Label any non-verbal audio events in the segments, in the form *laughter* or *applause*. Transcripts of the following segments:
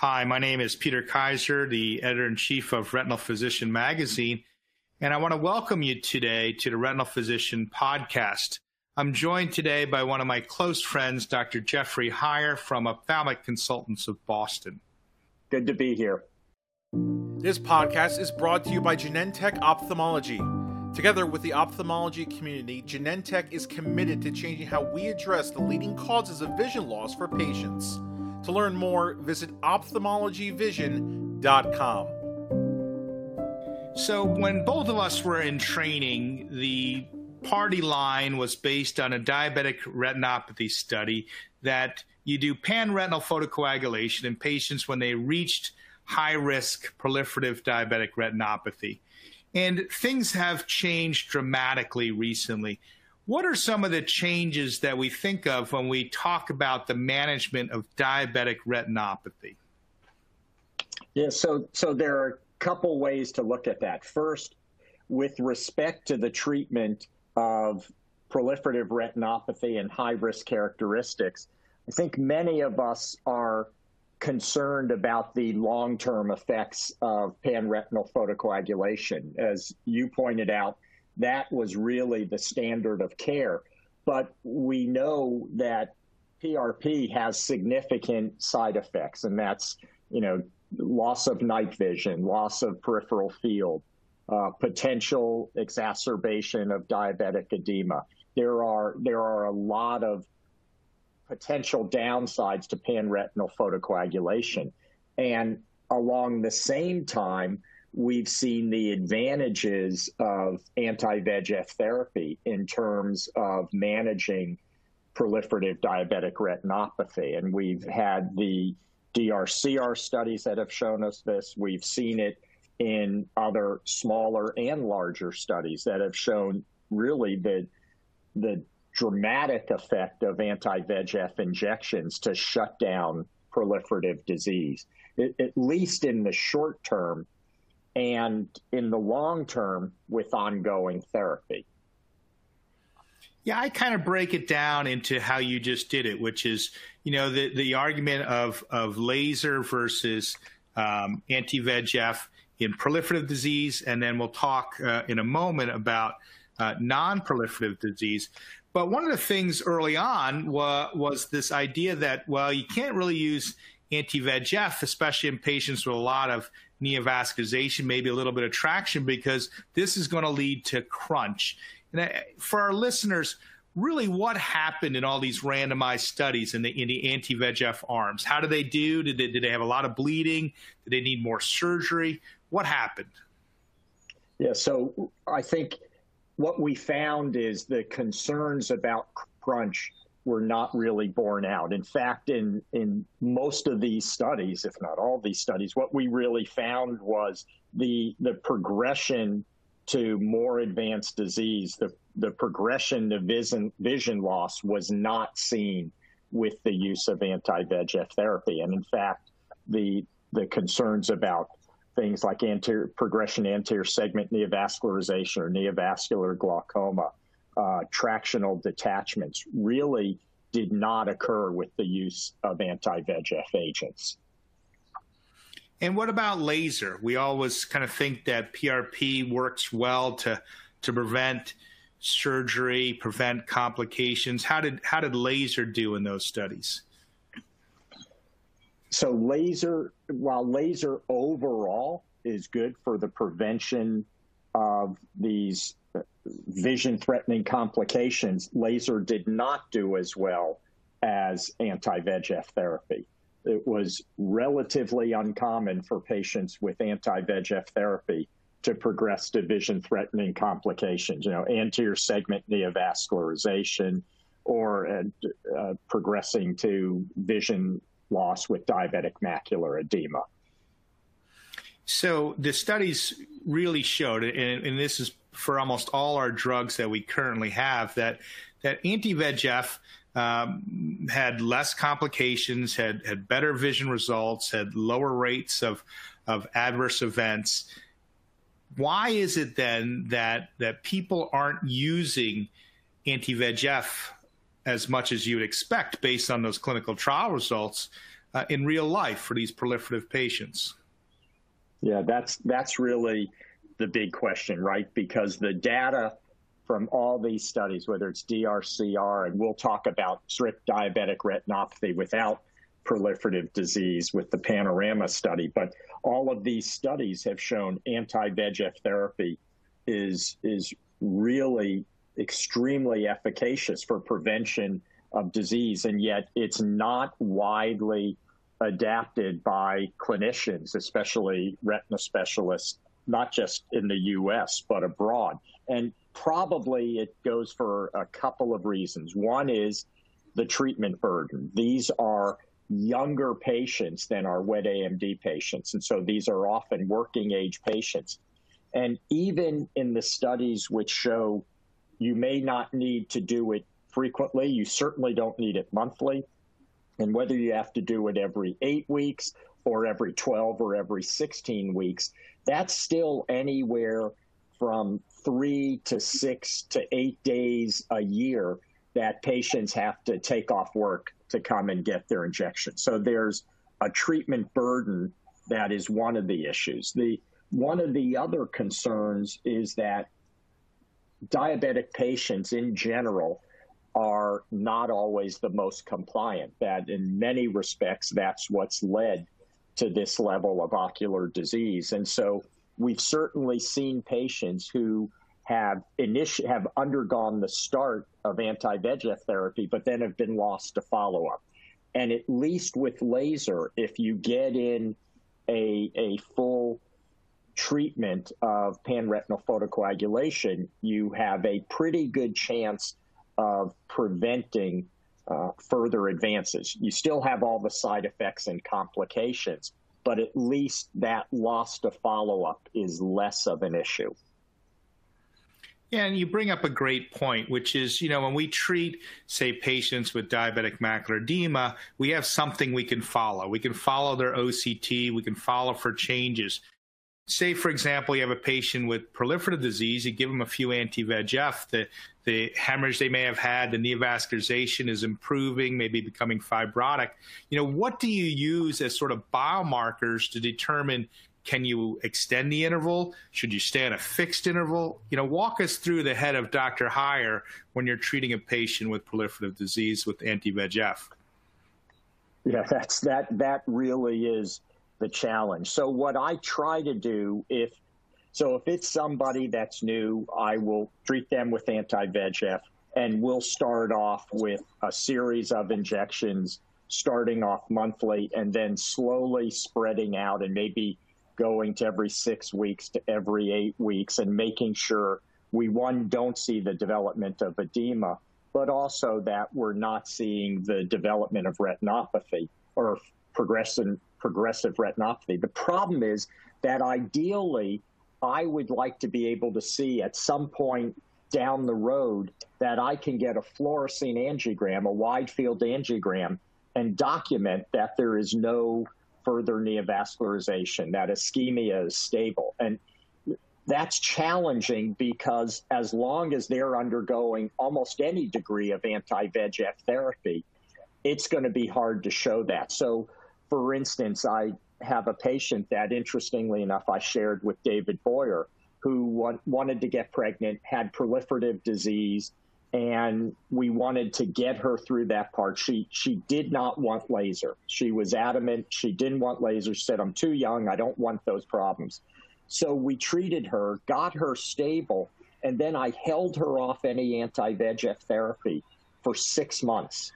Hi, my name is Peter Kaiser, the editor in chief of Retinal Physician Magazine, and I want to welcome you today to the Retinal Physician podcast. I'm joined today by one of my close friends, Dr. Jeffrey Heier from Ophthalmic Consultants of Boston. Good to be here. This podcast is brought to you by Genentech Ophthalmology. Together with the ophthalmology community, Genentech is committed to changing how we address the leading causes of vision loss for patients. To learn more, visit ophthalmologyvision.com. So, when both of us were in training, the party line was based on a diabetic retinopathy study that you do pan-retinal photocoagulation in patients when they reached high risk proliferative diabetic retinopathy. And things have changed dramatically recently. What are some of the changes that we think of when we talk about the management of diabetic retinopathy? Yeah, so so there are a couple ways to look at that. First, with respect to the treatment of proliferative retinopathy and high risk characteristics, I think many of us are concerned about the long term effects of panretinal photocoagulation. As you pointed out, that was really the standard of care. But we know that PRP has significant side effects, and that's, you know, loss of night vision, loss of peripheral field, uh, potential exacerbation of diabetic edema. There are there are a lot of potential downsides to panretinal photocoagulation, and along the same time, we've seen the advantages of anti VEGF therapy in terms of managing proliferative diabetic retinopathy. And we've had the DRCR studies that have shown us this. We've seen it in other smaller and larger studies that have shown really the, the dramatic effect of anti VEGF injections to shut down proliferative disease. It, at least in the short term, and in the long term with ongoing therapy. Yeah, I kind of break it down into how you just did it, which is, you know, the, the argument of, of laser versus um, anti VEGF in proliferative disease. And then we'll talk uh, in a moment about uh, non proliferative disease. But one of the things early on wa- was this idea that, well, you can't really use anti VEGF, especially in patients with a lot of neovascularization, maybe a little bit of traction, because this is going to lead to crunch. And for our listeners, really what happened in all these randomized studies in the, in the anti VEGF arms? How did they do? Did they, did they have a lot of bleeding? Did they need more surgery? What happened? Yeah, so I think what we found is the concerns about crunch were not really borne out. In fact, in, in most of these studies, if not all these studies, what we really found was the, the progression to more advanced disease, the, the progression to vision, vision loss was not seen with the use of anti-VEGF therapy. And in fact, the, the concerns about things like anterior progression anterior segment neovascularization or neovascular glaucoma uh, tractional detachments really did not occur with the use of anti VEGF agents. And what about laser? We always kind of think that PRP works well to to prevent surgery, prevent complications. How did how did laser do in those studies? So laser, while laser overall is good for the prevention of these vision threatening complications, laser did not do as well as anti VEGF therapy. It was relatively uncommon for patients with anti VEGF therapy to progress to vision threatening complications, you know, anterior segment neovascularization or uh, uh, progressing to vision loss with diabetic macular edema. So the studies really showed, and, and this is for almost all our drugs that we currently have, that that anti-VEGF um, had less complications, had had better vision results, had lower rates of of adverse events. Why is it then that that people aren't using anti-VEGF as much as you would expect based on those clinical trial results? uh, in real life for these proliferative patients? Yeah, that's that's really the big question, right? Because the data from all these studies, whether it's DRCR, and we'll talk about strict diabetic retinopathy without proliferative disease with the panorama study, but all of these studies have shown anti-VEGF therapy is is really extremely efficacious for prevention of disease, and yet it's not widely adapted by clinicians, especially retina specialists, not just in the US, but abroad. And probably it goes for a couple of reasons. One is the treatment burden. These are younger patients than our wet AMD patients. And so these are often working age patients. And even in the studies which show you may not need to do it frequently, you certainly don't need it monthly. And whether you have to do it every eight weeks or every 12 or every 16 weeks, that's still anywhere from three to six to eight days a year that patients have to take off work to come and get their injection. So there's a treatment burden that is one of the issues. The one of the other concerns is that diabetic patients in general are not always the most compliant. That in many respects, that's what's led to this level of ocular disease. And so we've certainly seen patients who have initi- have undergone the start of anti-VEGF therapy, but then have been lost to follow-up. And at least with laser, if you get in a, a full treatment of panretinal photocoagulation, you have a pretty good chance of preventing uh, further advances. You still have all the side effects and complications, but at least that loss to follow up is less of an issue. Yeah, and you bring up a great point, which is, you know, when we treat, say, patients with diabetic macular edema, we have something we can follow. We can follow their OCT, we can follow for changes say, for example, you have a patient with proliferative disease, you give them a few anti VEGF, the, the hemorrhage they may have had, the neovascularization is improving, maybe becoming fibrotic. You know, what do you use as sort of biomarkers to determine can you extend the interval? Should you stay at a fixed interval? You know, walk us through the head of Dr. Heier when you're treating a patient with proliferative disease with anti VEGF. Yeah, that's that. That really is the challenge. So what I try to do if so if it's somebody that's new, I will treat them with anti-VEGF and we'll start off with a series of injections starting off monthly and then slowly spreading out and maybe going to every 6 weeks to every 8 weeks and making sure we one don't see the development of edema but also that we're not seeing the development of retinopathy or progressive progressive retinopathy. The problem is that ideally, I would like to be able to see at some point down the road that I can get a fluorescein angiogram, a wide field angiogram, and document that there is no further neovascularization, that ischemia is stable. And that's challenging because as long as they're undergoing almost any degree of anti VEGF therapy, it's going to be hard to show that. So for instance, I have a patient that, interestingly enough, I shared with David Boyer, who want, wanted to get pregnant, had proliferative disease, and we wanted to get her through that part. She she did not want laser. She was adamant she didn't want laser. She said, "I'm too young. I don't want those problems." So we treated her, got her stable, and then I held her off any anti-VEGF therapy for six months,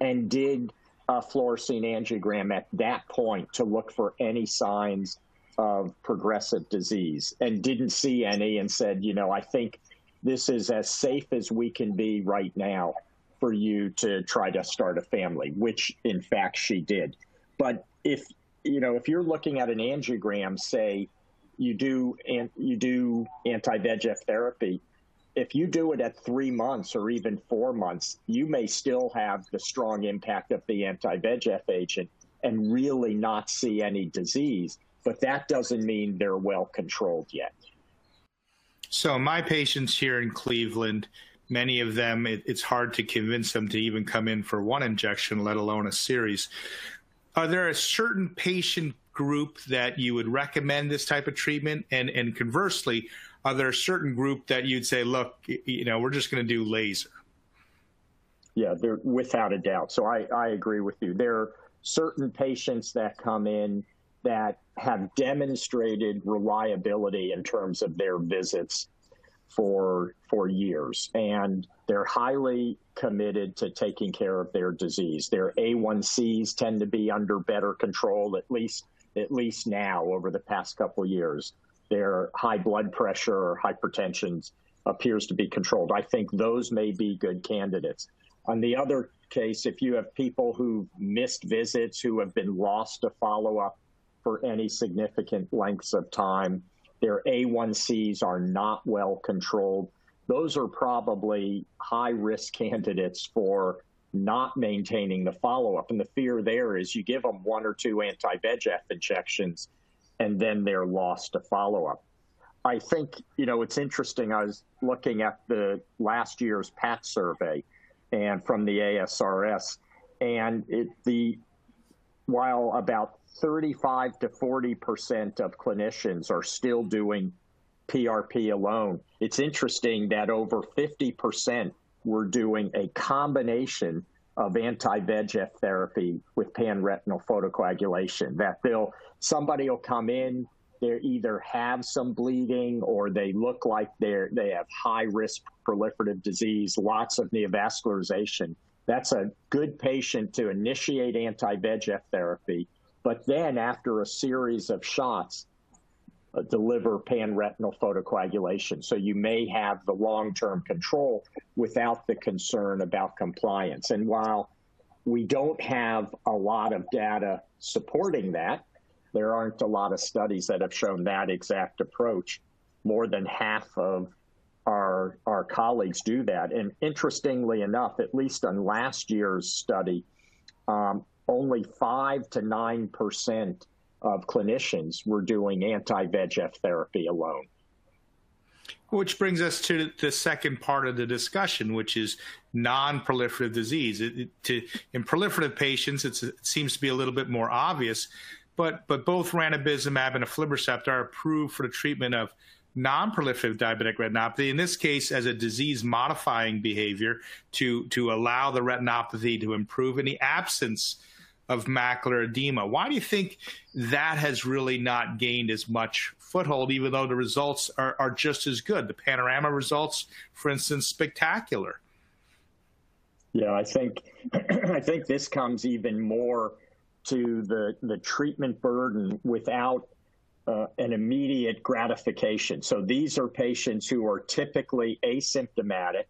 and did Uh, a fluorescein angiogram at that point to look for any signs of progressive disease and didn't see any and said, you know, I think this is as safe as we can be right now for you to try to start a family, which in fact she did. But if you know, if you're looking at an angiogram, say you do and you do anti-VEGF therapy, if you do it at three months or even four months, you may still have the strong impact of the anti VEGF agent and really not see any disease. But that doesn't mean they're well controlled yet. So, my patients here in Cleveland, many of them, it, it's hard to convince them to even come in for one injection, let alone a series. are there a certain patient group that you would recommend this type of treatment? And and conversely, are there a certain group that you'd say, look, you know, we're just going to do laser? Yeah, there without a doubt. So I, I agree with you. There are certain patients that come in that have demonstrated reliability in terms of their visits for for years and they're highly committed to taking care of their disease their a1cs tend to be under better control at least at least now over the past couple years their high blood pressure or hypertension appears to be controlled i think those may be good candidates on the other case if you have people who missed visits who have been lost to follow up for any significant lengths of time their A1Cs are not well controlled. Those are probably high risk candidates for not maintaining the follow up. And the fear there is you give them one or two anti VEGF injections and then they're lost to follow up. I think, you know, it's interesting. I was looking at the last year's PAT survey and from the ASRS, and it, the while about 35 to 40 percent of clinicians are still doing PRP alone. It's interesting that over 50 percent were doing a combination of anti-VEGF therapy with pan-retinal photocoagulation. That they'll somebody will come in, they either have some bleeding or they look like they're they have high risk proliferative disease, lots of neovascularization. That's a good patient to initiate anti-VEGF therapy but then after a series of shots, deliver pan-retinal photocoagulation. So you may have the long-term control without the concern about compliance. And while we don't have a lot of data supporting that, there aren't a lot of studies that have shown that exact approach. More than half of our our colleagues do that. And interestingly enough, at least on last year's study, um, only 5 to 9% of clinicians were doing anti VEGF therapy alone. Which brings us to the second part of the discussion, which is non-proliferative disease. It, it, to, in proliferative patients, it seems to be a little bit more obvious, but but both ranibizumab and aflibercept are approved for the treatment of non-proliferative diabetic retinopathy, in this case as a disease-modifying behavior to to allow the retinopathy to improve in the absence of macular edema. Why do you think that has really not gained as much foothold, even though the results are, are just as good? The panorama results, for instance, spectacular. Yeah, I think *clears throat* I think this comes even more to the the treatment burden without uh, an immediate gratification. So these are patients who are typically asymptomatic.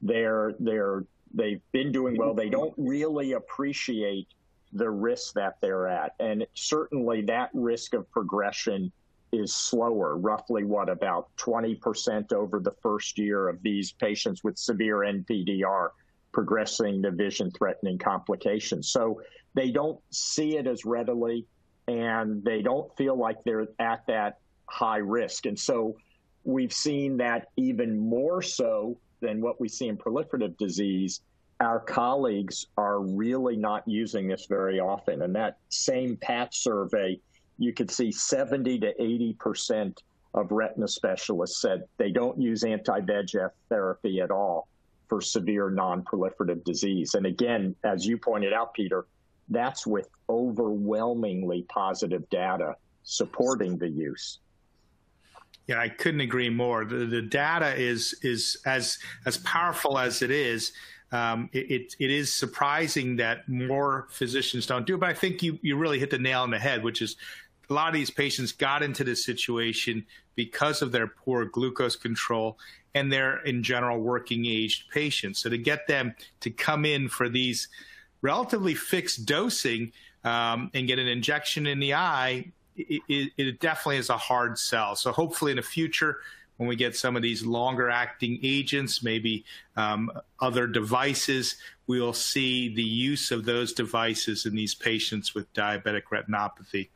They're they're they've been doing well. They don't really appreciate the risk that they're at. And certainly that risk of progression is slower, roughly what, about 20% over the first year of these patients with severe NPDR progressing to vision threatening complications. So they don't see it as readily and they don't feel like they're at that high risk. And so we've seen that even more so than what we see in proliferative disease our colleagues are really not using this very often. And that same PAT survey, you could see 70 to 80 percent of retina specialists said they don't use anti-VEGF therapy at all for severe non-proliferative disease. And again, as you pointed out, Peter, that's with overwhelmingly positive data supporting the use. Yeah, I couldn't agree more. The, the data is is as as powerful as it is um, it, it is surprising that more physicians don't do it. But I think you, you really hit the nail on the head, which is a lot of these patients got into this situation because of their poor glucose control and they're in general working aged patients. So to get them to come in for these relatively fixed dosing um, and get an injection in the eye, it, it, it definitely is a hard sell. So hopefully in the future, when we get some of these longer acting agents, maybe um, other devices, we'll see the use of those devices in these patients with diabetic retinopathy.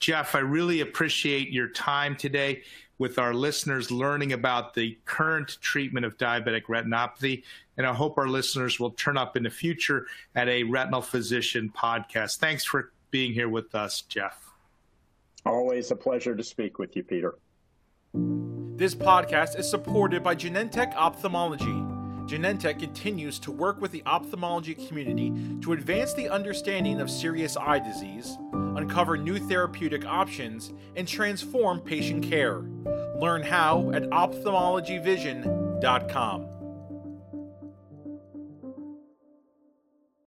Jeff, I really appreciate your time today with our listeners learning about the current treatment of diabetic retinopathy. And I hope our listeners will turn up in the future at a retinal physician podcast. Thanks for being here with us, Jeff. Always a pleasure to speak with you, Peter. This podcast is supported by Genentech Ophthalmology. Genentech continues to work with the ophthalmology community to advance the understanding of serious eye disease, uncover new therapeutic options, and transform patient care. Learn how at ophthalmologyvision.com.